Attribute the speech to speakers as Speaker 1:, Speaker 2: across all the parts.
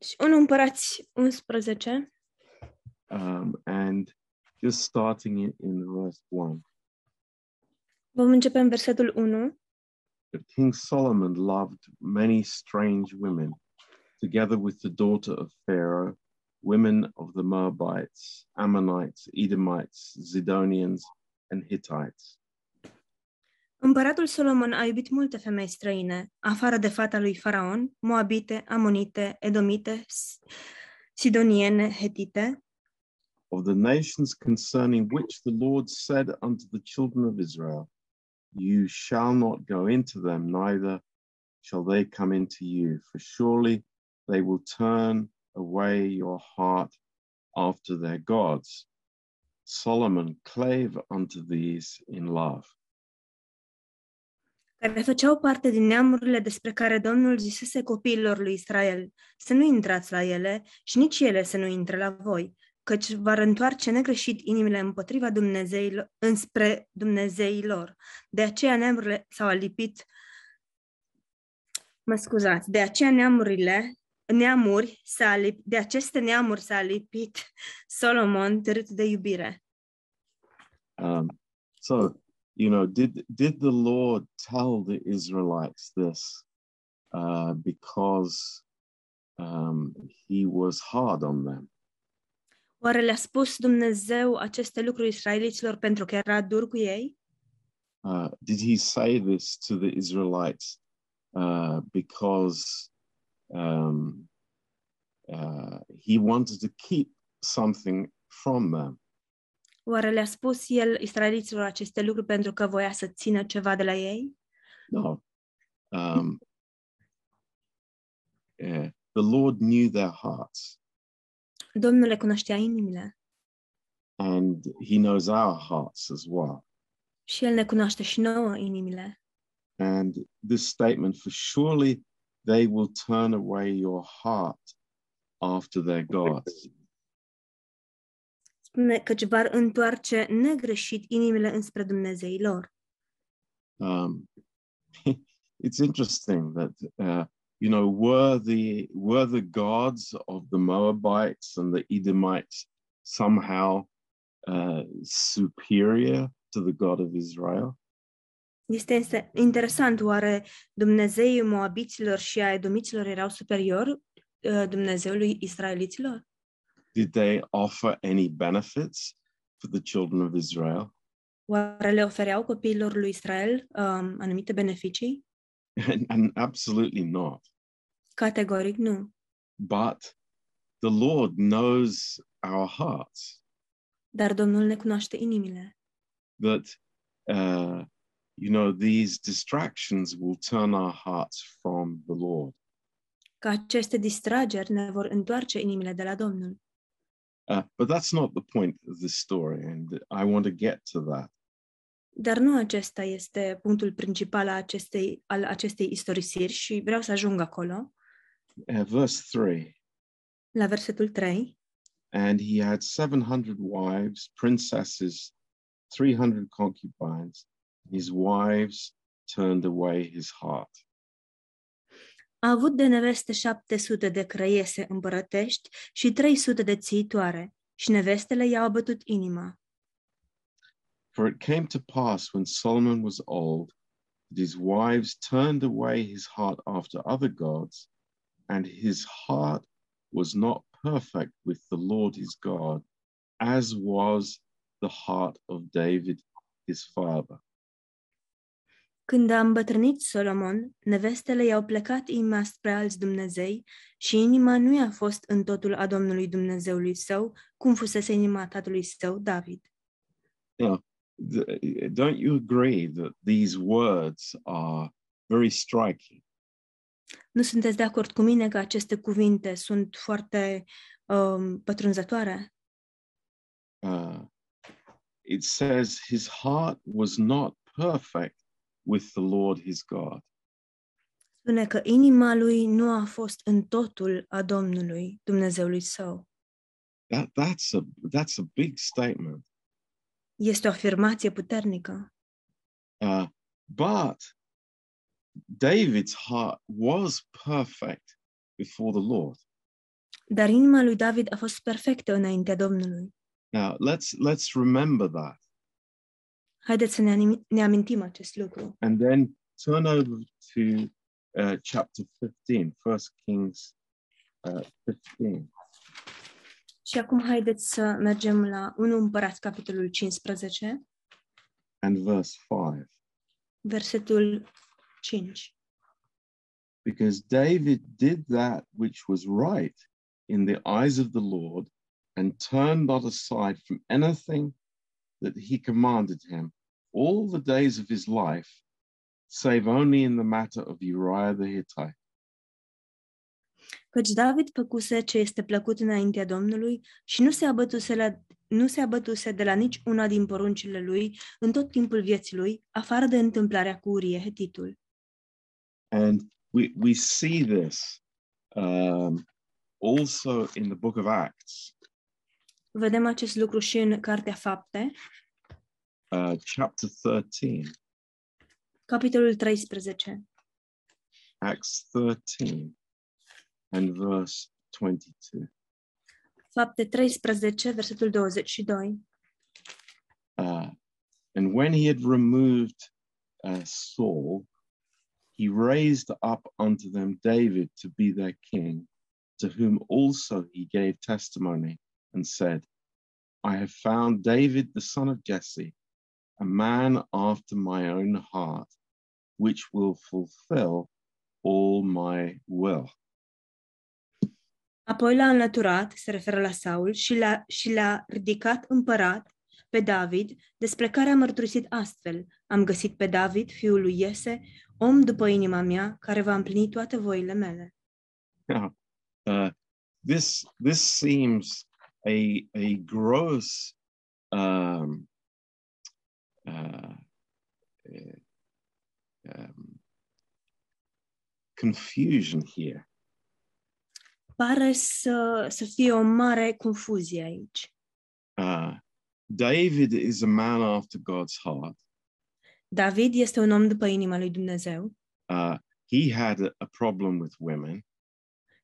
Speaker 1: Și 1 Împărați 11,
Speaker 2: um, and just starting in, in verse 1.
Speaker 1: vom începe în versetul 1.
Speaker 2: But King Solomon loved many strange women, together with the daughter of Pharaoh, women of the Moabites, Ammonites, Edomites, Zidonians, and Hittites.
Speaker 1: Împăratul Solomon a iubit multe femei străine, afară de fata lui Faraon, Moabite, Amonite, Edomite, Sidoniene, Hetite,
Speaker 2: of the nations concerning which the Lord said unto the children of Israel, You shall not go into them, neither shall they come into you, for surely they will turn away your heart after their gods. Solomon clave unto these in love.
Speaker 1: Care făceau parte din neamurile despre care Domnul zisese copiilor lui Israel, să nu intrați la ele și nici ele să nu intre la voi, căci va întoarce negreșit inimile împotriva Dumnezeilor, înspre Dumnezeilor. De aceea neamurile s-au alipit, mă scuzați, de aceea neamurile, neamuri s-a alip, de aceste neamuri s-a lipit Solomon târât de iubire.
Speaker 2: Um, so, you know, did did the Lord tell the Israelites this uh, because um, He was hard on them?
Speaker 1: Oare le-a spus Dumnezeu aceste lucruri israeliților pentru că era dur cu ei?
Speaker 2: Uh, did He say this to the Israelites uh, because um, uh, He wanted to keep something from them?
Speaker 1: Oare le-a spus el israeliților aceste lucruri pentru că voia să țină ceva de la ei?
Speaker 2: No. Um, yeah. The Lord knew their hearts.
Speaker 1: Domnul le cunoștea inimile
Speaker 2: and he knows our hearts as well.
Speaker 1: și El ne cunoaște și nouă inimile.
Speaker 2: And this statement, for surely they will turn away your heart after their gods.
Speaker 1: Spune că va întoarce negreșit inimile înspre Dumnezeii lor.
Speaker 2: Um, it's interesting that uh, you know were the were the gods of the Moabites and the Edomites somehow uh, superior to the God of Israel?
Speaker 1: Este este interesant, oare Dumnezeii Moabiților și a Edomiților erau superior uh, Dumnezeului Israeliților?
Speaker 2: Did they offer any benefits for the children of Israel?
Speaker 1: Oare le ofereau copiilor lui Israel um, anumite beneficii?
Speaker 2: And, and absolutely not.
Speaker 1: Categoric nu.
Speaker 2: But the Lord knows our hearts.
Speaker 1: Dar Domnul ne cunoaște inimile.
Speaker 2: That uh, you know these distractions will turn our hearts from the Lord.
Speaker 1: Că aceste distrageri ne vor întoarce inimile de la Domnul.
Speaker 2: Uh, but that's not the point of this story, and I want to get to that.
Speaker 1: Dar nu acesta este punctul principal al acestei, al acestei istorisiri și vreau să ajung acolo,
Speaker 2: Uh, verse three.
Speaker 1: la versetul 3.
Speaker 2: And he had seven hundred wives, princesses, three hundred concubines. His wives turned away his heart.
Speaker 1: A avut de neveste 700 de crăiese împărătești și 300 de țiitoare și nevestele i-au abătut inima.
Speaker 2: For it came to pass when Solomon was old that his wives turned away his heart after other gods, and his heart was not perfect with the Lord his God, as was the heart of David his father.
Speaker 1: Când a îmbătrânit Solomon, nevestele i-au plecat inima spre alți Dumnezei și inima nu i-a fost în totul a Domnului Dumnezeului său, cum fusese inima tatălui său, David.
Speaker 2: Now, th- don't you agree that these words are very striking?
Speaker 1: Nu sunteți de acord cu mine că aceste cuvinte sunt foarte um, pătrunzătoare?
Speaker 2: Uh, it says his heart was not perfect with the Lord his God.
Speaker 1: Spune că inima lui nu a fost în totul a Domnului, Dumnezeului său.
Speaker 2: That that's a that's a big statement.
Speaker 1: Este o afirmație puternică.
Speaker 2: Uh, but David's heart was perfect before the Lord.
Speaker 1: Dar inima lui David a fost perfectă înaintea Domnului.
Speaker 2: Now, let's let's remember that
Speaker 1: Haideți să ne, ne amintim acest lucru.
Speaker 2: and then turn over to uh, chapter 15, 1 Kings uh, 15.
Speaker 1: Și acum haideți să mergem la 1 Împărați, capitolul 15,
Speaker 2: and verse 5.
Speaker 1: versetul 5.
Speaker 2: Because David did that which was right in the eyes of the Lord and turned not aside from anything that he commanded him all the days of his life, save only in the matter of Uriah the Hittite.
Speaker 1: Căci David făcuse ce este plăcut înaintea Domnului și nu se abătuse, la, nu se abătuse de la nici una din poruncile lui în tot timpul vieții lui, afară de întâmplarea cu Urie Hetitul.
Speaker 2: And we, we see this um, also in the book of Acts,
Speaker 1: Vedem acest lucru și în Cartea Fapte,
Speaker 2: uh, chapter 13.
Speaker 1: capitolul 13.
Speaker 2: Acts 13 and verse 22.
Speaker 1: Fapte 13, versetul 22.
Speaker 2: Uh, and when he had removed uh, Saul, he raised up unto them David to be their king, to whom also he gave testimony and said, I have found David the son of Jesse, a man after my own heart, which will fulfill all my will.
Speaker 1: Apoi l-a înlăturat, se referă la Saul, și l-a, și l-a ridicat împărat pe David, despre care a mărturisit astfel. Am găsit pe David, fiul lui Iese, om după inima mea, care va împlini toate voile mele.
Speaker 2: Now, uh, this this seems a a gross um, uh, uh, um, confusion here.
Speaker 1: Pare să, să fie o mare confuzie aici.
Speaker 2: Uh, David is a man after God's heart.
Speaker 1: David este un om după inima lui Dumnezeu
Speaker 2: Uh, he had a, a problem with women.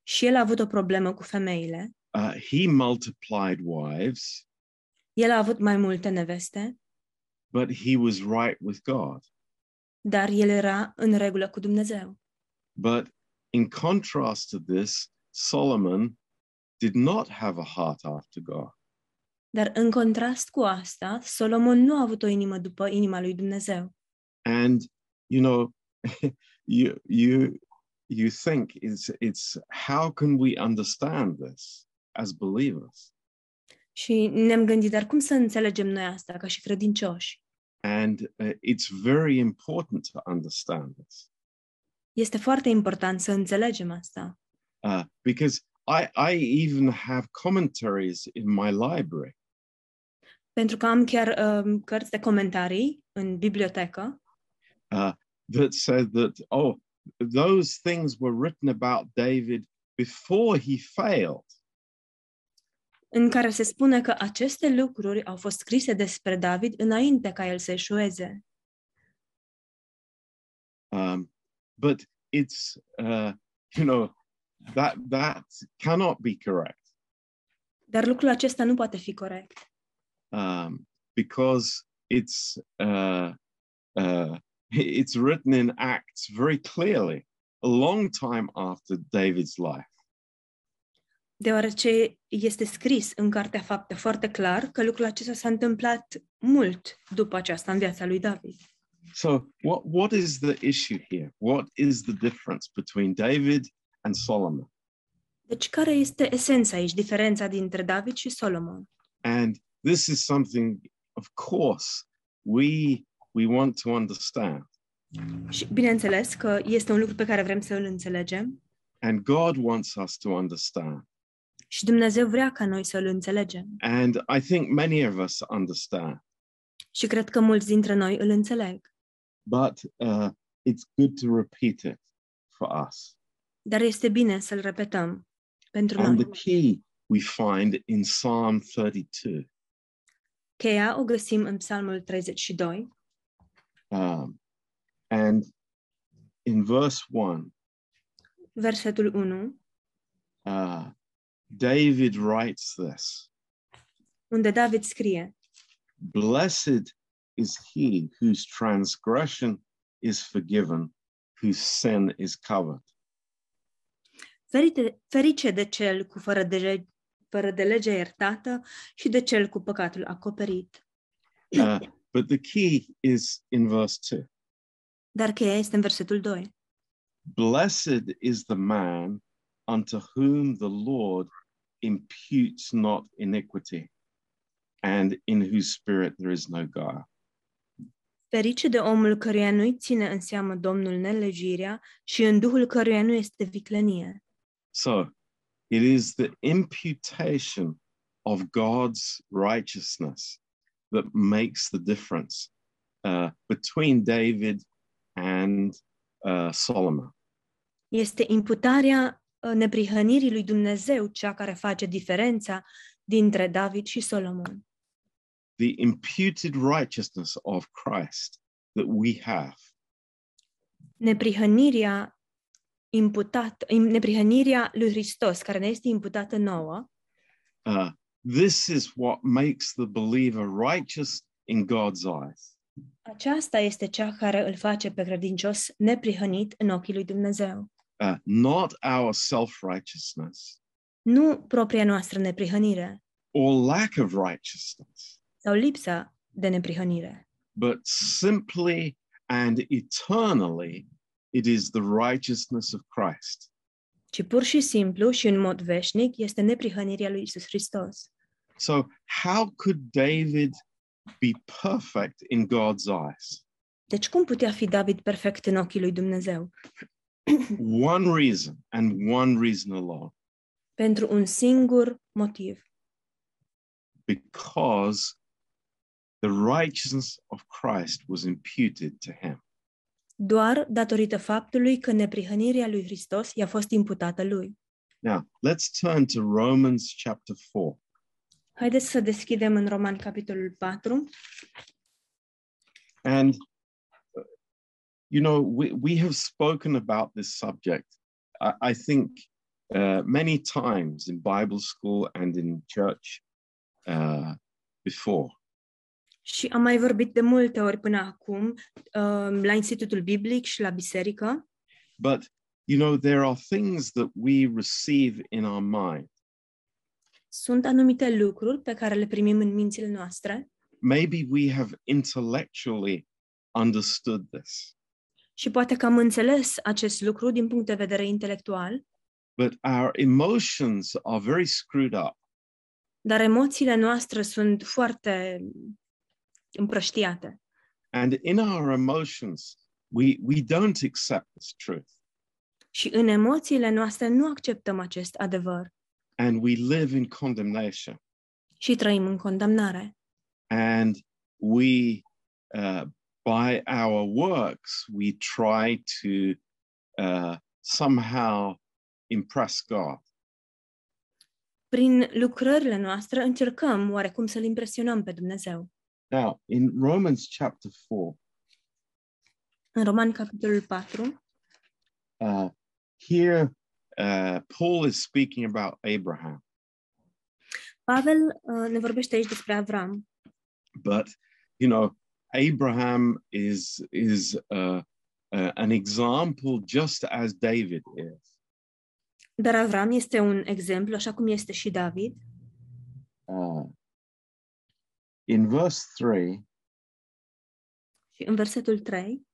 Speaker 1: și el a avut o problemă cu femeile.
Speaker 2: Uh, he multiplied wives,
Speaker 1: El a avut mai multe neveste,
Speaker 2: but he was right with God.
Speaker 1: dar el era în regulă cu Dumnezeu.
Speaker 2: But in contrast to this, Solomon did not have a heart after God.
Speaker 1: Dar în contrast cu asta, Solomon nu a avut o inimă după inima lui Dumnezeu.
Speaker 2: And you know, you you you think it's it's how can we understand this as believers?
Speaker 1: Și ne-am gândit, dar cum să înțelegem noi asta ca și credincioși?
Speaker 2: And uh, it's very important to understand this
Speaker 1: Este foarte important să înțelegem asta.
Speaker 2: uh, because I I even have commentaries in my library
Speaker 1: Pentru că am chiar um, cărți de comentarii în bibliotecă
Speaker 2: uh, that said that oh those things were written about David before he failed.
Speaker 1: În care se spune că aceste lucruri au fost scrise despre David înainte ca el să eșueze.
Speaker 2: Um, but it's uh, you know that that cannot be correct
Speaker 1: Dar lucrul acesta nu poate fi corect.
Speaker 2: um, because it's uh, uh, it's written in Acts very clearly a long time after David's life.
Speaker 1: Deoarece este scris în Cartea Fapte foarte clar că lucrul acesta s-a întâmplat mult după aceasta în viața lui David.
Speaker 2: So what what is the issue here? What is the difference between David and Solomon?
Speaker 1: Deci care este esența aici, diferența dintre David și Solomon?
Speaker 2: And this is something, of course, we we want to understand.
Speaker 1: Și bineînțeles că este un lucru pe care vrem să îl înțelegem
Speaker 2: And God wants us to understand.
Speaker 1: Și Dumnezeu vrea ca noi să îl înțelegem.
Speaker 2: And I think many of us understand.
Speaker 1: Și cred că mulți dintre noi îl înțeleg.
Speaker 2: But uh, it's good to repeat it for us.
Speaker 1: Dar este bine să-l repetăm pentru
Speaker 2: And
Speaker 1: noi.
Speaker 2: the key we find in Psalm 32.
Speaker 1: Cheia o găsim în Psalmul 32
Speaker 2: Um, and in verse 1,
Speaker 1: versetul 1,
Speaker 2: uh, David writes this
Speaker 1: unde David scrie,
Speaker 2: Blessed is he whose transgression is forgiven, whose sin is covered.
Speaker 1: Ferite, ferice de cel cu fără de, leg- fără de lege iertată și de cel cu păcatul acoperit.
Speaker 2: Uh, but the key is in verse 2.
Speaker 1: Dar cheia este în versetul 2.
Speaker 2: Blessed is the man unto whom the Lord imputes not iniquity, and in whose spirit there is no guile.
Speaker 1: Ferice de omul căruia nu-i ține în seamă Domnul nelegirea și în duhul căruia nu este viclenie.
Speaker 2: So it is the imputation of God's righteousness that makes the difference uh, between David and uh, Solomon.
Speaker 1: Este imputarea neprihănirii lui Dumnezeu cea care face diferența dintre David și Solomon.
Speaker 2: The imputed righteousness of Christ that we have
Speaker 1: Neprihănirea imputată, im- neprihănirea lui Hristos care ne este imputată nouă,
Speaker 2: uh, this is what makes the believer righteous in God's eyes.
Speaker 1: aceasta este cea care îl face pe credincios neprihănit în ochii lui Dumnezeu.
Speaker 2: Uh, not our self righteousness
Speaker 1: Nu propria noastră neprihănire
Speaker 2: or lack of righteousness,
Speaker 1: sau lipsa de neprihănire,
Speaker 2: but simply and eternally, it is the righteousness of Christ.
Speaker 1: ci pur și simplu și în mod veșnic este neprihănirea lui Isus Hristos.
Speaker 2: So, how could David be perfect in God's eyes?
Speaker 1: Deci cum putea fi David perfect în ochii lui Dumnezeu?
Speaker 2: One reason and one reason alone
Speaker 1: Pentru un singur motiv.
Speaker 2: because the righteousness of Christ was imputed to him.
Speaker 1: Doar datorită faptului că neprihănirea lui Hristos i-a fost imputată lui.
Speaker 2: Now, let's turn to Romans chapter 4.
Speaker 1: Haideți să deschidem în Roman capitolul 4.
Speaker 2: And, you know, we, we have spoken about this subject, I, I think, uh, many times in Bible school and in church uh, before.
Speaker 1: Și am mai vorbit de multe ori până acum um, la Institutul Biblic și la biserică,
Speaker 2: But, you know, there are things that we receive in our mind.
Speaker 1: sunt anumite lucruri pe care le primim în mințile noastre
Speaker 2: Maybe we have intellectually understood this,
Speaker 1: și poate că am înțeles acest lucru din punct de vedere intelectual,
Speaker 2: but our emotions are very screwed up.
Speaker 1: dar emoțiile noastre sunt foarte împrăștiate.
Speaker 2: And in our emotions, we, we don't accept this truth.
Speaker 1: Și în emoțiile noastre nu acceptăm acest adevăr
Speaker 2: And we live in condemnation.
Speaker 1: și trăim în condamnare.
Speaker 2: And we, uh, by our works, we try to uh, somehow impress God.
Speaker 1: Prin lucrările noastre încercăm oarecum să-L impresionăm pe Dumnezeu.
Speaker 2: Now, in Romans chapter 4,
Speaker 1: În Roman, capitolul 4,
Speaker 2: uh, here uh, Paul is speaking about Abraham,
Speaker 1: Pavel uh, ne vorbește aici despre Avram,
Speaker 2: but you know, Abraham is is uh, uh, an example just as David is.
Speaker 1: dar Avram este un exemplu, așa cum este și David.
Speaker 2: Uh, in verse 3,
Speaker 1: Și în versetul 3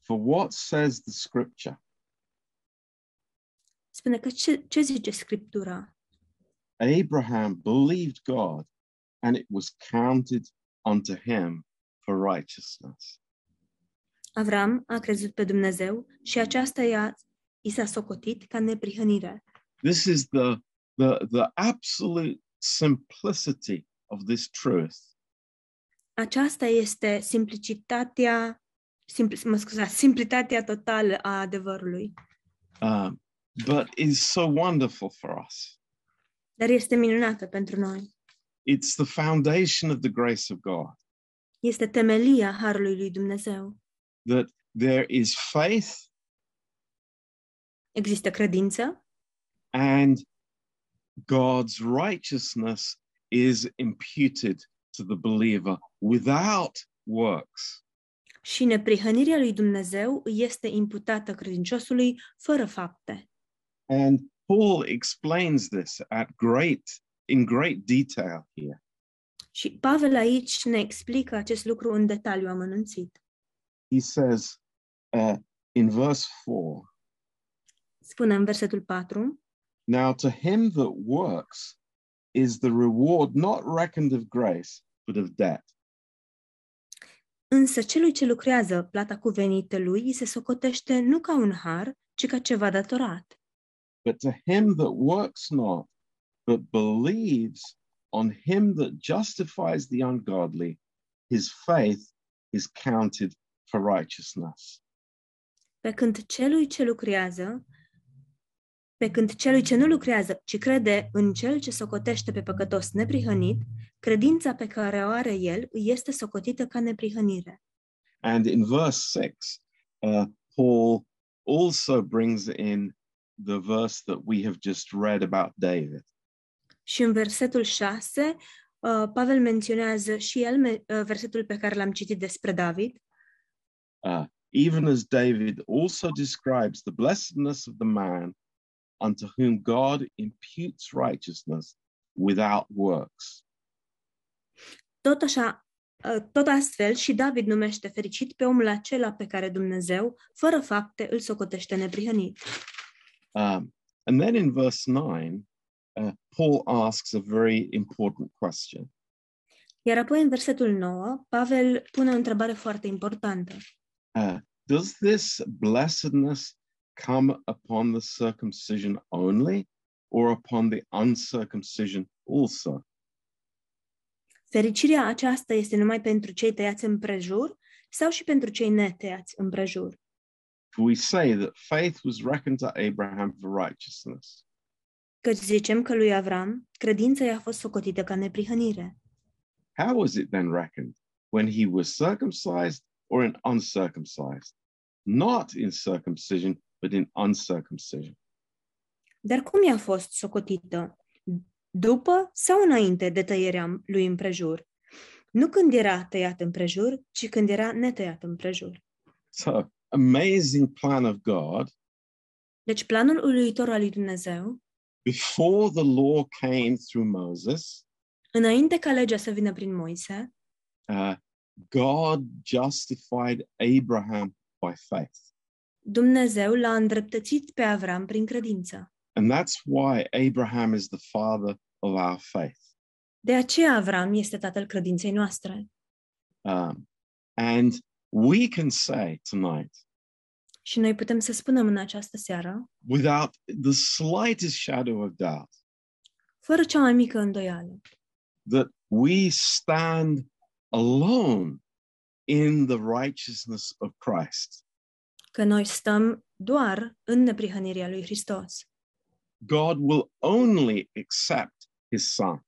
Speaker 2: for what says the scripture?
Speaker 1: spune că ce, ce zice Scriptura?
Speaker 2: Abraham believed God, and it was counted unto him for righteousness.
Speaker 1: Avram a crezut pe Dumnezeu și aceasta i-a, i s-a socotit ca neprihănire.
Speaker 2: This is the, the, the absolute simplicity of this truth.
Speaker 1: Aceasta este simplicitatea, simpl, mă scuzați, simplitatea totală a adevărului.
Speaker 2: Um, but is so wonderful for us.
Speaker 1: Dar este minunată pentru noi.
Speaker 2: It's the foundation of the grace of God
Speaker 1: Este temelia Harului lui Dumnezeu.
Speaker 2: that there is faith
Speaker 1: Există credință
Speaker 2: and God's righteousness is imputed to the believer without works.
Speaker 1: Și neprihănirea lui Dumnezeu este imputată credinciosului fără fapte.
Speaker 2: And Paul explains this at great in great detail here.
Speaker 1: Și Pavel aici ne explică acest lucru în detaliu amănunțit.
Speaker 2: He says uh, in verse 4
Speaker 1: Spune în versetul 4,
Speaker 2: Now to him that works is the reward not reckoned of grace, but of debt.
Speaker 1: însă celui ce lucrează plata cuvenită lui îi se socotește nu ca un har, ci ca ceva datorat.
Speaker 2: But to him that works not, but believes on him that justifies the ungodly, his faith is counted for righteousness.
Speaker 1: Pe când celui ce lucrează, pe când celui ce nu lucrează, ci crede în cel ce socotește pe păcătos neprihănit, credința pe care o are el îi este socotită ca neprihănire.
Speaker 2: And in verse 6, uh, Paul also brings in the verse that we have just read about David.
Speaker 1: Și în versetul 6, uh, Pavel menționează și el me- uh, versetul pe care l-am citit despre David,
Speaker 2: Uh, even as David also describes the blessedness of the man unto whom God imputes righteousness without works.
Speaker 1: Tot așa, uh, tot astfel și David numește fericit pe omul acela pe care Dumnezeu, fără fapte, îl socotește neprihănit.
Speaker 2: Um, and then in verse 9, uh, Paul asks a very important question.
Speaker 1: Iar apoi în versetul 9, Pavel pune o întrebare foarte importantă.
Speaker 2: Uh, does this blessedness come upon the circumcision only or upon the uncircumcision also?
Speaker 1: Fericirea aceasta este numai pentru cei tăiați împrejur sau și pentru cei netăiați împrejur?
Speaker 2: For we say that faith was reckoned to Abraham for righteousness.
Speaker 1: Căci zicem că lui Avram, credința i-a fost socotită ca neprihănire.
Speaker 2: How was it then reckoned? When he was circumcised or in uncircumcised? Not in circumcision, but in uncircumcision.
Speaker 1: Dar cum i-a fost socotită? După sau înainte de tăierea lui împrejur? Nu când era tăiat împrejur, ci când era netăiat împrejur.
Speaker 2: So, amazing plan of God.
Speaker 1: Deci planul uluitor al lui Dumnezeu,
Speaker 2: Before the law came through Moses,
Speaker 1: înainte ca legea să vină prin Moise,
Speaker 2: uh, God justified Abraham by faith.
Speaker 1: Dumnezeu l-a îndreptățit pe Avram prin credință.
Speaker 2: And that's why Abraham is the father of our faith.
Speaker 1: De aceea Avram este tatăl credinței noastre.
Speaker 2: Um, and we can say tonight,
Speaker 1: Și noi putem să spunem în această seară,
Speaker 2: without the slightest shadow of doubt,
Speaker 1: fără cea mai mică îndoială,
Speaker 2: that we stand alone in the righteousness of Christ.
Speaker 1: că noi stăm doar în neprihănirea lui Hristos.
Speaker 2: God will only accept his son.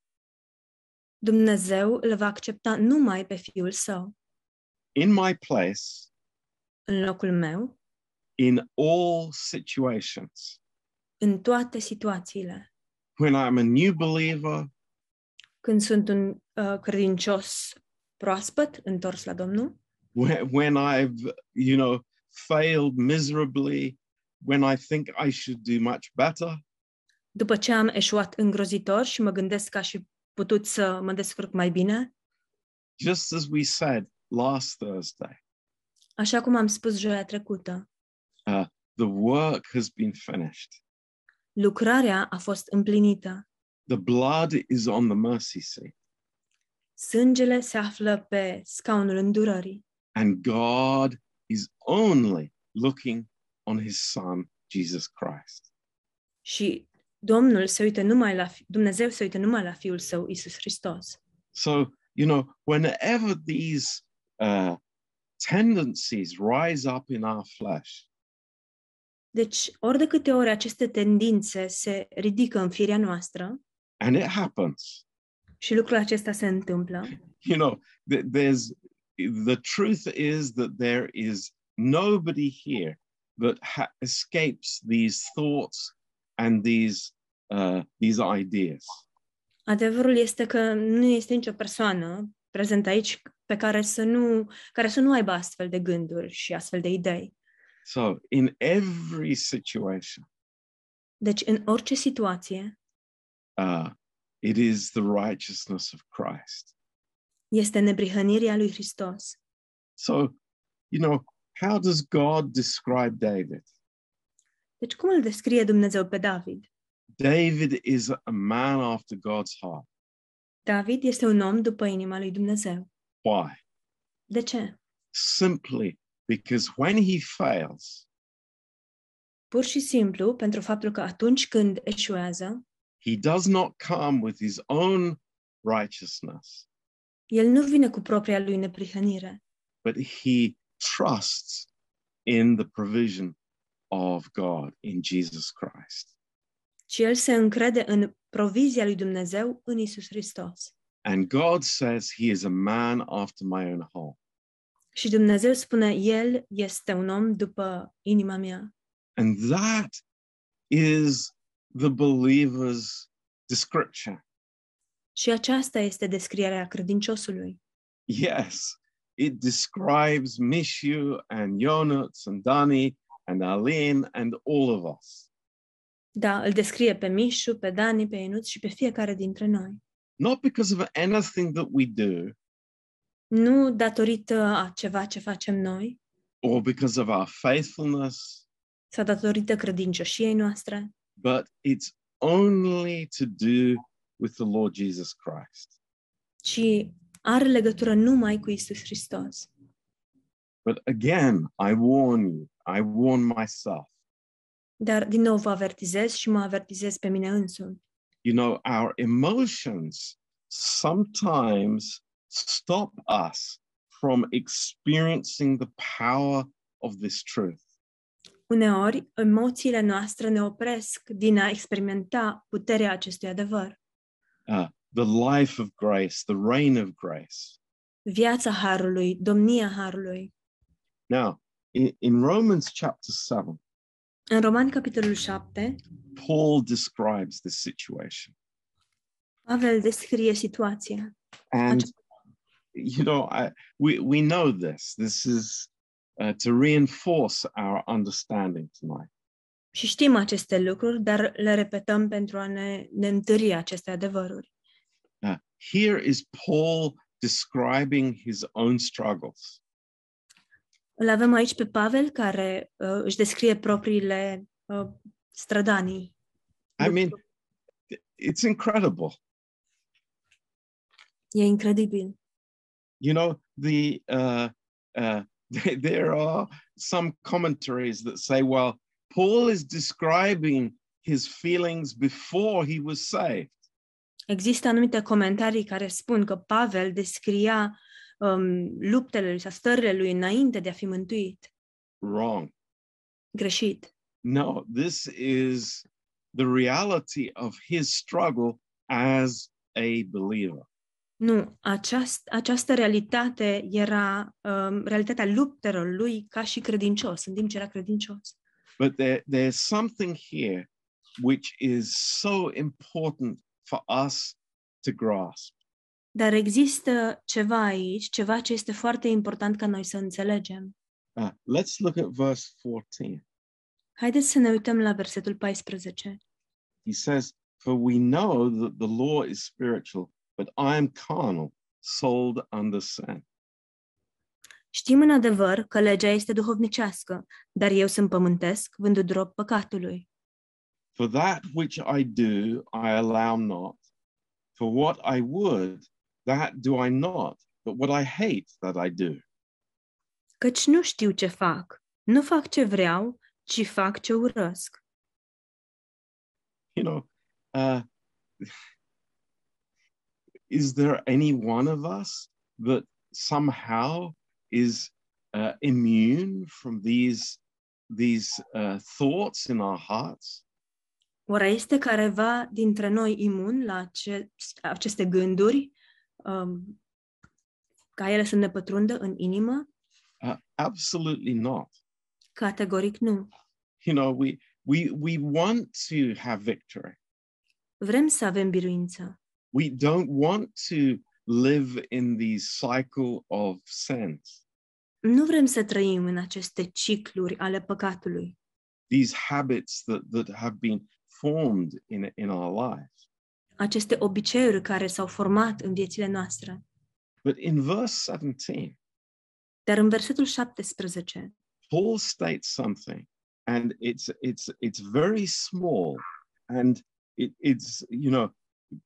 Speaker 1: Dumnezeu îl va accepta numai pe Fiul Său.
Speaker 2: in my place
Speaker 1: În locul meu,
Speaker 2: in all situations.
Speaker 1: în toate situațiile.
Speaker 2: When I'm a new believer,
Speaker 1: Când sunt un uh, credincios proaspăt, întors la Domnul,
Speaker 2: when, when I've, you know, failed miserably, when I think I should do much better,
Speaker 1: după ce am eșuat îngrozitor și mă gândesc că aș fi putut să mă descurc mai bine,
Speaker 2: just as we said last Thursday,
Speaker 1: așa cum am spus joia trecută,
Speaker 2: the work has been finished.
Speaker 1: lucrarea a fost împlinită.
Speaker 2: The blood is on the mercy seat,
Speaker 1: Sângele se află pe scaunul îndurării
Speaker 2: and God is only looking on his son, Jesus Christ.
Speaker 1: și Domnul se uită numai la, Dumnezeu se uită numai la Fiul Său, Isus Hristos.
Speaker 2: So, you know, whenever these uh, tendencies rise up in our flesh,
Speaker 1: Deci, ori de câte ori aceste tendințe se ridică în firea noastră,
Speaker 2: and it happens,
Speaker 1: și lucrul acesta se întâmplă,
Speaker 2: you know, th- there's the truth is that there is nobody here that ha- escapes these thoughts and these uh, these ideas.
Speaker 1: Adevărul este că nu este nicio persoană prezent aici pe care să nu, care să nu aibă astfel de gânduri și astfel de idei.
Speaker 2: So, in every situation,
Speaker 1: Deci, în orice situație,
Speaker 2: uh, it is the righteousness of Christ.
Speaker 1: este neprihănirea lui Hristos.
Speaker 2: So, you know, how does God describe David?
Speaker 1: Deci, cum îl descrie Dumnezeu pe David?
Speaker 2: David is a man after God's heart.
Speaker 1: David este un om după inima lui Dumnezeu.
Speaker 2: Why?
Speaker 1: De ce?
Speaker 2: Simply because when he fails,
Speaker 1: Pur și simplu pentru faptul că atunci când eșuează,
Speaker 2: he does not come with his own righteousness,
Speaker 1: el nu vine cu propria lui neprihănire,
Speaker 2: but he trusts in the provision of God in Jesus Christ.
Speaker 1: ci el se încrede în provizia lui Dumnezeu în Isus Hristos.
Speaker 2: And God says he is a man after my own heart.
Speaker 1: Și Dumnezeu spune, el este un om după inima mea.
Speaker 2: And that is the believer's description.
Speaker 1: Și aceasta este descrierea credinciosului.
Speaker 2: Yes, it describes Mishu and Jonuts and Dani and Aline and all of us.
Speaker 1: Da, îl descrie pe Mișu, pe Dani, pe Ionuț și pe fiecare dintre noi.
Speaker 2: Not because of anything that we do
Speaker 1: Nu datorită a ceva ce facem noi,
Speaker 2: or because of our faithfulness,
Speaker 1: sau datorită credincioșiei noastre,
Speaker 2: but it's only to do with the Lord Jesus Christ.
Speaker 1: ci are legătură numai cu Isus Hristos.
Speaker 2: But again, I warn you, I warn myself.
Speaker 1: Dar, din nou, vă avertizez și mă avertizez pe mine însumi.
Speaker 2: You know, our emotions sometimes stop us from experiencing the power of this truth.
Speaker 1: Uneori, emoțiile noastre ne opresc din a experimenta puterea acestui adevăr.
Speaker 2: Uh, the life of grace, the reign of grace.
Speaker 1: Viața Harului, domnia Harului.
Speaker 2: Now, in, in Romans chapter 7,
Speaker 1: În Roman, capitolul 7,
Speaker 2: Paul describes this situation.
Speaker 1: Pavel descrie situația.
Speaker 2: And, you know, I, we, we know this. This is uh, to reinforce our understanding tonight.
Speaker 1: Și știm aceste lucruri, dar le repetăm pentru a ne, ne întări aceste adevăruri.
Speaker 2: Uh, here is Paul describing his own struggles.
Speaker 1: Îl avem aici pe Pavel care uh, își descrie propriile uh, strădanii.
Speaker 2: I mean, it's incredible.
Speaker 1: E incredibil.
Speaker 2: You know, the uh, uh, there are some commentaries that say, well, Paul is describing his feelings before he was saved.
Speaker 1: Există anumite comentarii care spun că Pavel descria um, luptele lui sau stările lui înainte de a fi mântuit.
Speaker 2: Wrong.
Speaker 1: Greșit.
Speaker 2: No, this is the reality of his struggle as a believer.
Speaker 1: Nu, aceast, această realitate era um, realitatea luptelor lui ca și credincios, în timp ce era credincios.
Speaker 2: But there, there's something here which is so important for us to grasp.
Speaker 1: Dar există ceva aici, ceva ce este foarte important ca noi să înțelegem.
Speaker 2: Uh, let's look at verse 14.
Speaker 1: Haideți să ne uităm la versetul 14.
Speaker 2: He says, For we know that the law is spiritual, but I am carnal, sold under sin.
Speaker 1: Știm în adevăr că legea este duhovnicească, dar eu sunt pământesc, vândut drop păcatului.
Speaker 2: For that which I do, I allow not. For what I would, that do I not. But what I hate, that I do.
Speaker 1: Căci nu știu ce fac, nu fac ce vreau, ci fac ce urăsc.
Speaker 2: You know, uh, is there any one of us that somehow is uh, immune from these these uh, thoughts in our hearts?
Speaker 1: Oare este careva dintre noi imun la ace- aceste gânduri, um, ca ele să ne pătrundă în inimă?
Speaker 2: Uh, absolutely not.
Speaker 1: Categoric nu.
Speaker 2: You know, we we we want to have victory.
Speaker 1: Vrem să avem biruință.
Speaker 2: We don't want to live in the cycle of sins,
Speaker 1: Nu vrem să trăim în aceste cicluri ale păcatului,
Speaker 2: these habits that, that have been formed in, in our lives.
Speaker 1: aceste obiceiuri care s-au format în viețile noastre.
Speaker 2: But in verse 17,
Speaker 1: Dar în versetul 17,
Speaker 2: Paul states something, and it's it's it's very small, and it, it's you know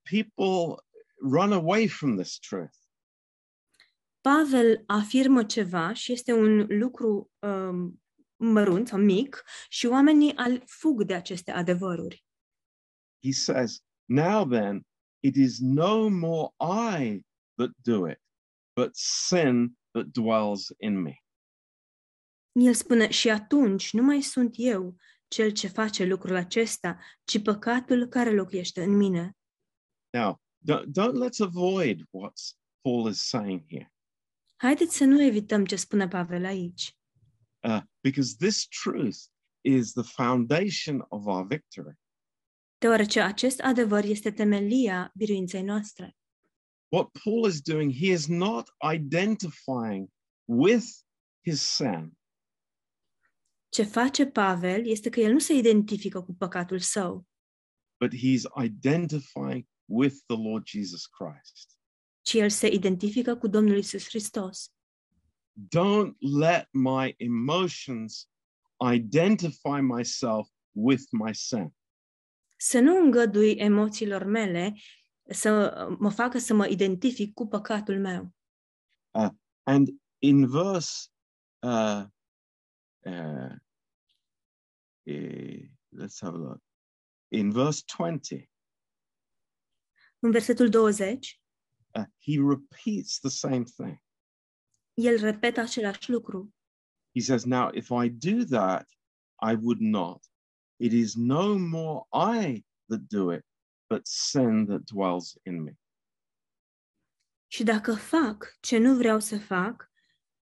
Speaker 2: people run away from this truth.
Speaker 1: Pavel afirmă ceva și este un lucru um, mărunt sau mic și oamenii al fug de aceste adevăruri.
Speaker 2: He says, "Now then, it is no more I that do it, but sin that dwells in me."
Speaker 1: El spune, și atunci nu mai sunt eu cel ce face lucrul acesta, ci păcatul care locuiește în mine.
Speaker 2: Now, don't, don't let's avoid what Paul is saying here,
Speaker 1: Haideți să nu evităm ce spune Pavel aici,
Speaker 2: uh, because this truth is the foundation of our victory.
Speaker 1: deoarece acest adevăr este temelia biruinței noastre.
Speaker 2: what Paul is doing, he is not identifying with his sin,
Speaker 1: Ce face Pavel este că el nu se identifică cu păcatul său,
Speaker 2: but he's identifying with the Lord Jesus Christ.
Speaker 1: ci el se identifică cu Domnul Isus Hristos.
Speaker 2: Don't let my emotions identify myself with my sin.
Speaker 1: Să nu îngădui emoțiilor mele să mă facă să mă identific cu păcatul meu.
Speaker 2: And in verse, uh, uh, eh, let's have a look. In verse 20,
Speaker 1: În versetul 20,
Speaker 2: uh, he repeats the same thing.
Speaker 1: el repetă același lucru.
Speaker 2: He says, Now, if I do that, I would not. It is no more I that do it, but sin that dwells in me.
Speaker 1: Și dacă fac ce nu vreau să fac,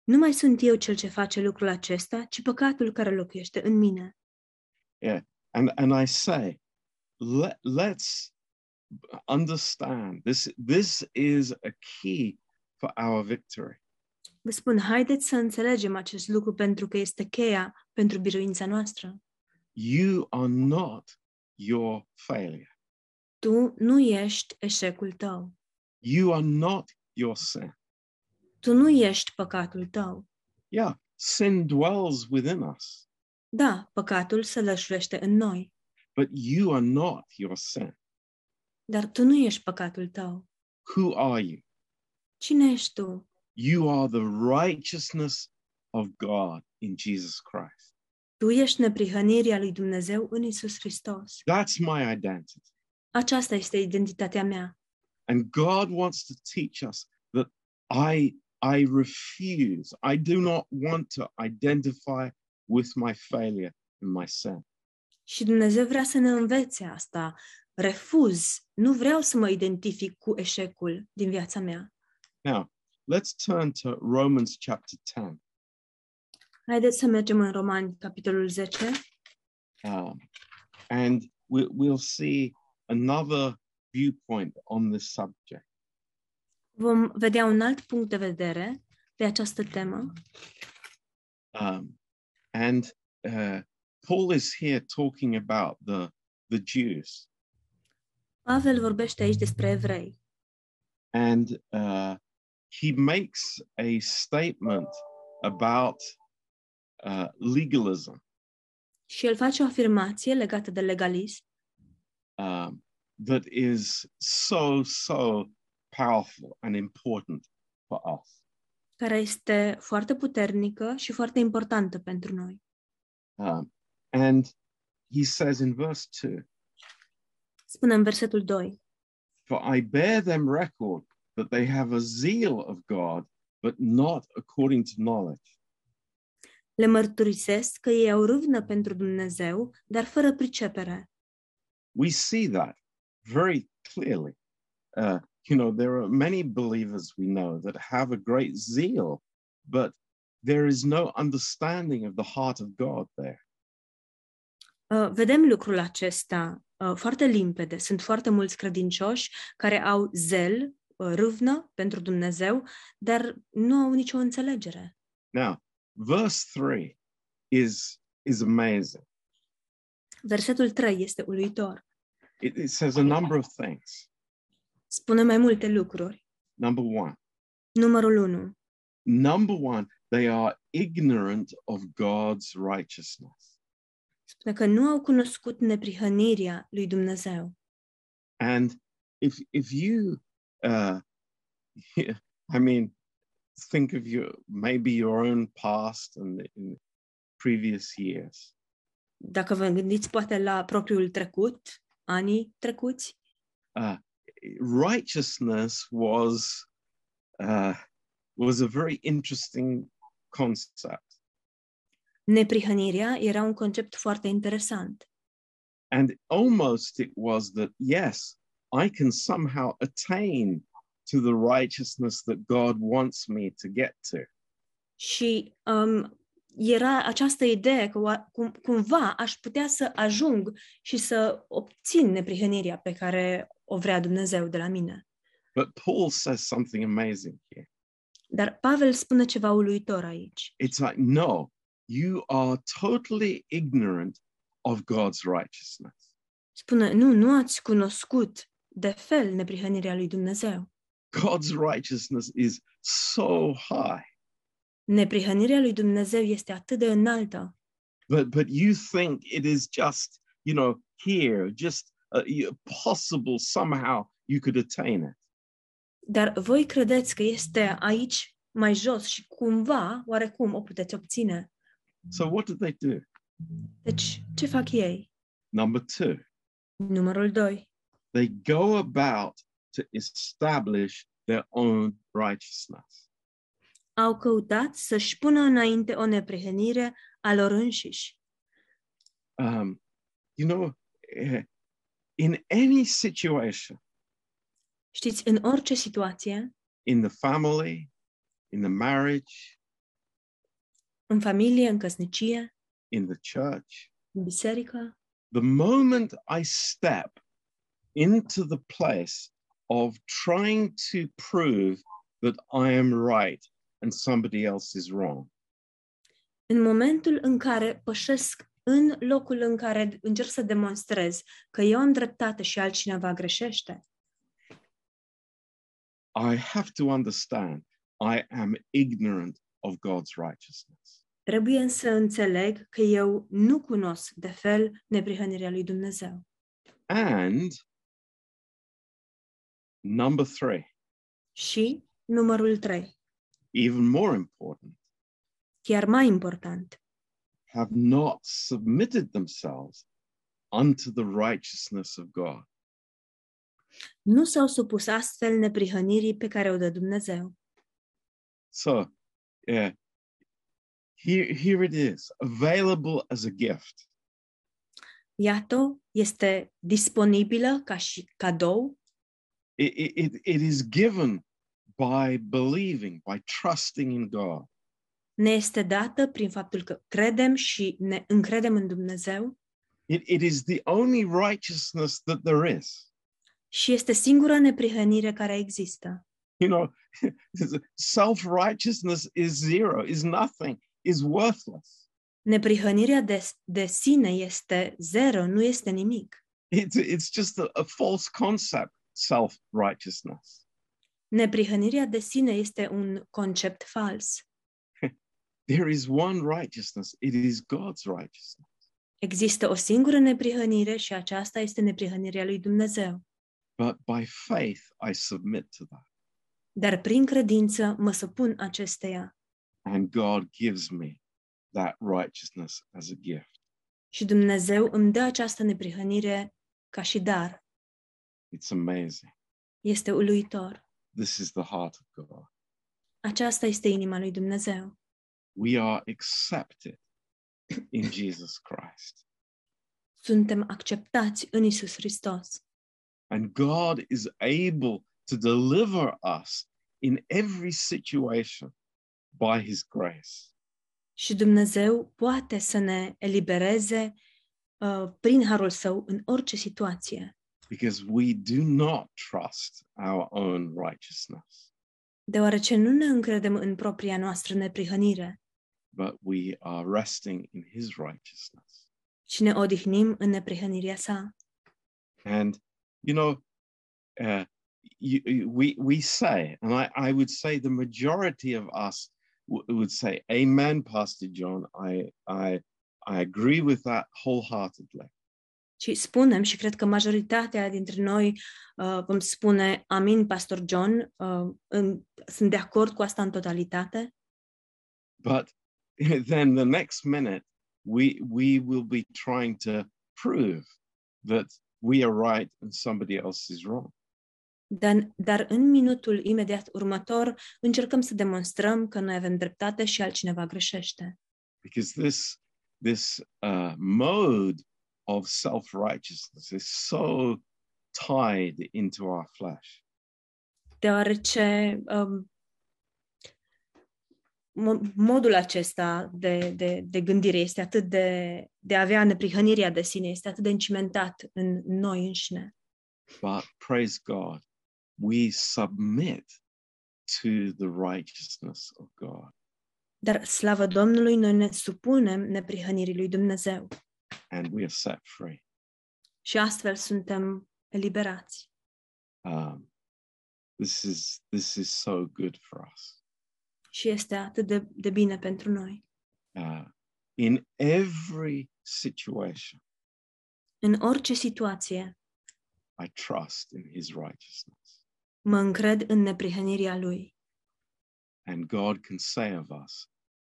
Speaker 1: nu mai sunt eu cel ce face lucrul acesta, ci păcatul care locuiește în mine.
Speaker 2: And, and I say, let, let's understand this, this is a key for our victory.
Speaker 1: Vă spun, haideți să înțelegem acest lucru pentru că este cheia pentru biruința noastră.
Speaker 2: You are not your failure,
Speaker 1: Tu nu ești eșecul tău.
Speaker 2: you are not your sin.
Speaker 1: Tu nu ești păcatul tău.
Speaker 2: Yeah, sin dwells within us,
Speaker 1: Da, păcatul se lășuiește în noi,
Speaker 2: but you are not your sin.
Speaker 1: Dar tu nu ești păcatul tău.
Speaker 2: Who are you?
Speaker 1: Cine ești tu?
Speaker 2: You are the righteousness of God in Jesus Christ.
Speaker 1: Tu ești neprihănirea lui Dumnezeu în Isus Hristos.
Speaker 2: That's my identity.
Speaker 1: Aceasta este identitatea mea.
Speaker 2: And God wants to teach us that I I refuse. I do not want to identify with my failure and my sin.
Speaker 1: Și Dumnezeu vrea să ne învețe asta. Refuz. Nu vreau să mă identific cu eșecul din viața mea.
Speaker 2: Now, let's turn to Romans chapter 10.
Speaker 1: Haideți să mergem în Romani, capitolul 10,
Speaker 2: Um, and we, we'll see another viewpoint on this subject.
Speaker 1: vom vedea un alt punct de vedere pe această temă.
Speaker 2: Um, and uh, Paul is here talking about the, the Jews.
Speaker 1: Pavel vorbește aici despre evrei
Speaker 2: and uh, he makes a statement about uh, legalism
Speaker 1: și el face o afirmație legată de legalism
Speaker 2: um, that is so so powerful and important for us.
Speaker 1: care este foarte puternică și foarte importantă pentru noi.
Speaker 2: Um, and he says in verse two,
Speaker 1: Spune în versetul 2.
Speaker 2: "For I bear them record that they have a zeal of God, but not according to knowledge."
Speaker 1: Le mărturisesc că ei au râvnă pentru Dumnezeu, dar fără pricepere.
Speaker 2: we see that very clearly. Uh, you know, there are many believers we know that have a great zeal, but there is no understanding of the heart of God there.
Speaker 1: Uh, vedem lucrul acesta foarte limpede. Sunt foarte mulți credincioși care au zel, uh, râvnă pentru Dumnezeu, dar nu au nicio înțelegere.
Speaker 2: Now, verse 3 is, is amazing.
Speaker 1: Versetul 3 este uluitor.
Speaker 2: It, it says a number of things.
Speaker 1: Spune mai multe lucruri.
Speaker 2: Number one,
Speaker 1: Numărul 1.
Speaker 2: number one, they are ignorant of God's righteousness.
Speaker 1: Spune că nu au cunoscut neprihănirea lui Dumnezeu.
Speaker 2: And if if you, uh, I mean, think of your maybe your own past and in previous years,
Speaker 1: Dacă vă gândiți poate la propriul trecut, anii trecuți,
Speaker 2: uh, righteousness was uh, was a very interesting concept,
Speaker 1: neprihănirea era un concept foarte interesant.
Speaker 2: and almost it was that yes, I can somehow attain to the righteousness that God wants me to get to.
Speaker 1: Și um, era această idee că oa- cum, cumva aș putea să ajung și să obțin neprihănirea pe care o vrea Dumnezeu de la mine.
Speaker 2: But Paul says something amazing here.
Speaker 1: Dar Pavel spune ceva uluitor aici.
Speaker 2: It's like, no, you are totally ignorant of God's righteousness.
Speaker 1: Spune, nu, nu ați cunoscut de fel neprihănirea lui Dumnezeu.
Speaker 2: God's righteousness is so high,
Speaker 1: Neprihănirea lui Dumnezeu este atât de înaltă,
Speaker 2: but but you think it is just, you know, here, just uh, you- possible somehow you could attain it.
Speaker 1: dar voi credeți că este aici mai jos și cumva, oarecum, o puteți obține.
Speaker 2: So what did they do?
Speaker 1: Deci, ce fac ei?
Speaker 2: Number two,
Speaker 1: Numărul 2.
Speaker 2: they go about to establish their own righteousness.
Speaker 1: Au căutat să-și pună înainte o neprihănire a lor înșiși.
Speaker 2: Um, you know, eh, in any situation,
Speaker 1: Știți, în orice situație,
Speaker 2: in the family, in the marriage,
Speaker 1: în familie, în căsnicie,
Speaker 2: in the church,
Speaker 1: în biserică,
Speaker 2: the moment I step into the place of trying to prove that I am right and somebody else is wrong,
Speaker 1: în momentul în care pășesc în locul în care încerc să demonstrez că eu am dreptate și altcineva greșește,
Speaker 2: I have to understand I am ignorant of God's righteousness.
Speaker 1: trebuie să înțeleg că eu nu cunosc de fel neprihănirea lui Dumnezeu.
Speaker 2: And number three,
Speaker 1: Și numărul 3,
Speaker 2: even more important,
Speaker 1: chiar mai important,
Speaker 2: have not submitted themselves unto the righteousness of God.
Speaker 1: nu s-au supus astfel neprihănirii pe care o dă Dumnezeu.
Speaker 2: So, yeah, here, here it is, available as a gift.
Speaker 1: Iată, este disponibilă ca și cadou,
Speaker 2: It, it, it, it is given by believing, by trusting in God.
Speaker 1: ne este dată prin faptul că credem și ne încredem în Dumnezeu
Speaker 2: It, it is the only righteousness that there is.
Speaker 1: și este singura neprihănire care există.
Speaker 2: You know, self righteousness is zero, is nothing, is worthless.
Speaker 1: Neprihănirea de, de sine este zero, nu este nimic.
Speaker 2: It's, it's just a, a false concept, self righteousness.
Speaker 1: Neprihănirea de sine este un concept fals.
Speaker 2: There is one righteousness, it is God's righteousness.
Speaker 1: Există o singură neprihănire și aceasta este neprihănirea lui Dumnezeu.
Speaker 2: But by faith, I submit to that.
Speaker 1: Dar prin credință mă supun acesteia
Speaker 2: And God gives me that righteousness as a gift.
Speaker 1: și Dumnezeu îmi dă această neprihănire ca și dar.
Speaker 2: It's amazing.
Speaker 1: Este uluitor.
Speaker 2: This is the heart of God.
Speaker 1: Aceasta este inima lui Dumnezeu.
Speaker 2: We are accepted in Jesus Christ.
Speaker 1: Suntem acceptați în Isus Hristos.
Speaker 2: And God is able to deliver us in every situation by his grace.
Speaker 1: Și Dumnezeu poate să ne elibereze uh, prin harul său în orice situație.
Speaker 2: because we do not trust our own righteousness,
Speaker 1: Deoarece nu ne încredem în propria noastră neprihănire,
Speaker 2: but we are resting in his righteousness.
Speaker 1: ci ne odihnim în neprihănirea sa.
Speaker 2: And, you know, uh, you, we, we say, and I, I would say the majority of us would say, Amen, Pastor John. I, I, I agree with that wholeheartedly.
Speaker 1: Și spunem, și cred că majoritatea dintre noi uh, vom spune, amin, Pastor John, uh, în, sunt de acord cu asta în totalitate,
Speaker 2: But then the next minute, we, we will be trying to prove that we are right and somebody else is wrong.
Speaker 1: Dar, dar în minutul imediat următor încercăm să demonstrăm că noi avem dreptate și altcineva greșește.
Speaker 2: because this this uh, mode of self-righteousness is so tied into our flesh
Speaker 1: Deoarece um, mo- modul acesta de, de, de gândire este atât de, de a avea neprihănirea de sine, este atât de încimentat în noi înșine.
Speaker 2: but praise god we submit to the righteousness of god.
Speaker 1: Dar slavă Domnului, noi ne supunem neprihănirii lui Dumnezeu.
Speaker 2: And we are set free.
Speaker 1: Și astfel suntem eliberați.
Speaker 2: um, this is this is so good for us.
Speaker 1: Și este atât de, de bine pentru noi.
Speaker 2: uh, in every situation
Speaker 1: În orice situație,
Speaker 2: i trust in his righteousness
Speaker 1: mă încred în neprihănirea Lui.
Speaker 2: and god can say of us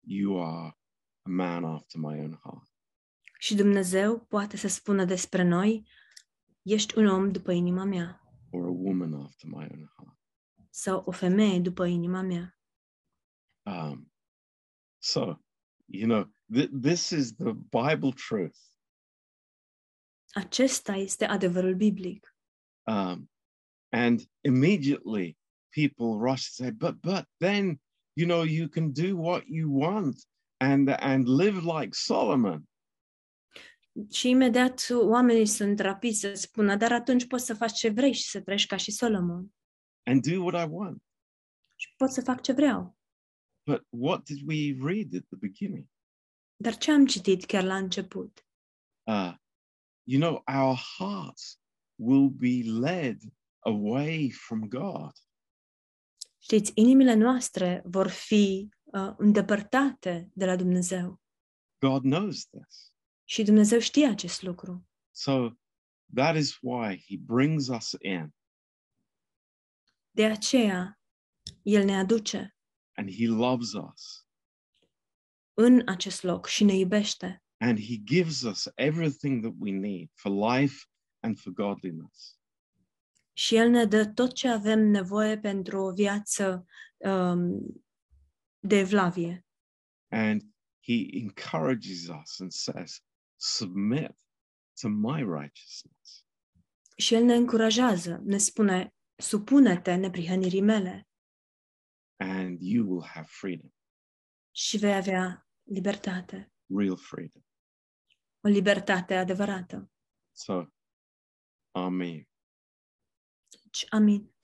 Speaker 2: you are a man after my own heart
Speaker 1: Și Dumnezeu poate să spună despre noi, ești un om după inima mea
Speaker 2: or a woman after my own heart.
Speaker 1: sau o femeie după inima mea.
Speaker 2: Um, so, you know, th- this is the Bible truth.
Speaker 1: Acesta este adevărul biblic.
Speaker 2: Um, and immediately people rush to say, but, but then, you know, you can do what you want and, and live like Solomon.
Speaker 1: Și imediat oamenii sunt rapiți să spună, dar atunci poți să faci ce vrei și să trăiești ca și Solomon.
Speaker 2: and do what I want.
Speaker 1: Și pot să fac ce vreau.
Speaker 2: But what did we read at the beginning?
Speaker 1: Dar ce am citit chiar la început?
Speaker 2: Uh, you know, our hearts will be led away from God.
Speaker 1: Știți, inimile noastre vor fi uh, îndepărtate de la Dumnezeu.
Speaker 2: God knows this.
Speaker 1: Și Dumnezeu știe acest lucru.
Speaker 2: So that is why he brings us in
Speaker 1: De aceea, El ne aduce
Speaker 2: and he loves us
Speaker 1: în acest loc și ne iubește
Speaker 2: and he gives us everything that we need for life and for godliness.
Speaker 1: Și El ne dă tot ce avem nevoie pentru o viață um, de evlavie.
Speaker 2: And he encourages us and says, Submit to my righteousness.
Speaker 1: Și El ne încurajează, ne spune, supune-te neprihănirii mele
Speaker 2: and you will have freedom,
Speaker 1: și vei avea libertate,
Speaker 2: real freedom.
Speaker 1: o libertate adevărată.
Speaker 2: So, Amen.
Speaker 1: Deci, amin.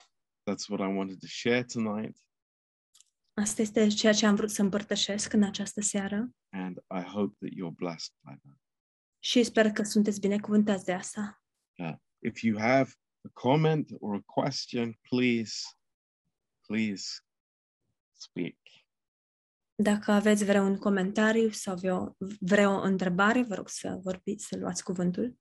Speaker 2: That's what I wanted to share tonight.
Speaker 1: Asta este ceea ce am vrut să împărtășesc în această seară
Speaker 2: And I hope that you're blessed by that.
Speaker 1: și sper că sunteți binecuvântați de asta.
Speaker 2: If you have a comment or a question, please, please speak.
Speaker 1: Dacă aveți vreun comentariu sau vreo, vreo întrebare, vă rog să vorbiți, să luați cuvântul.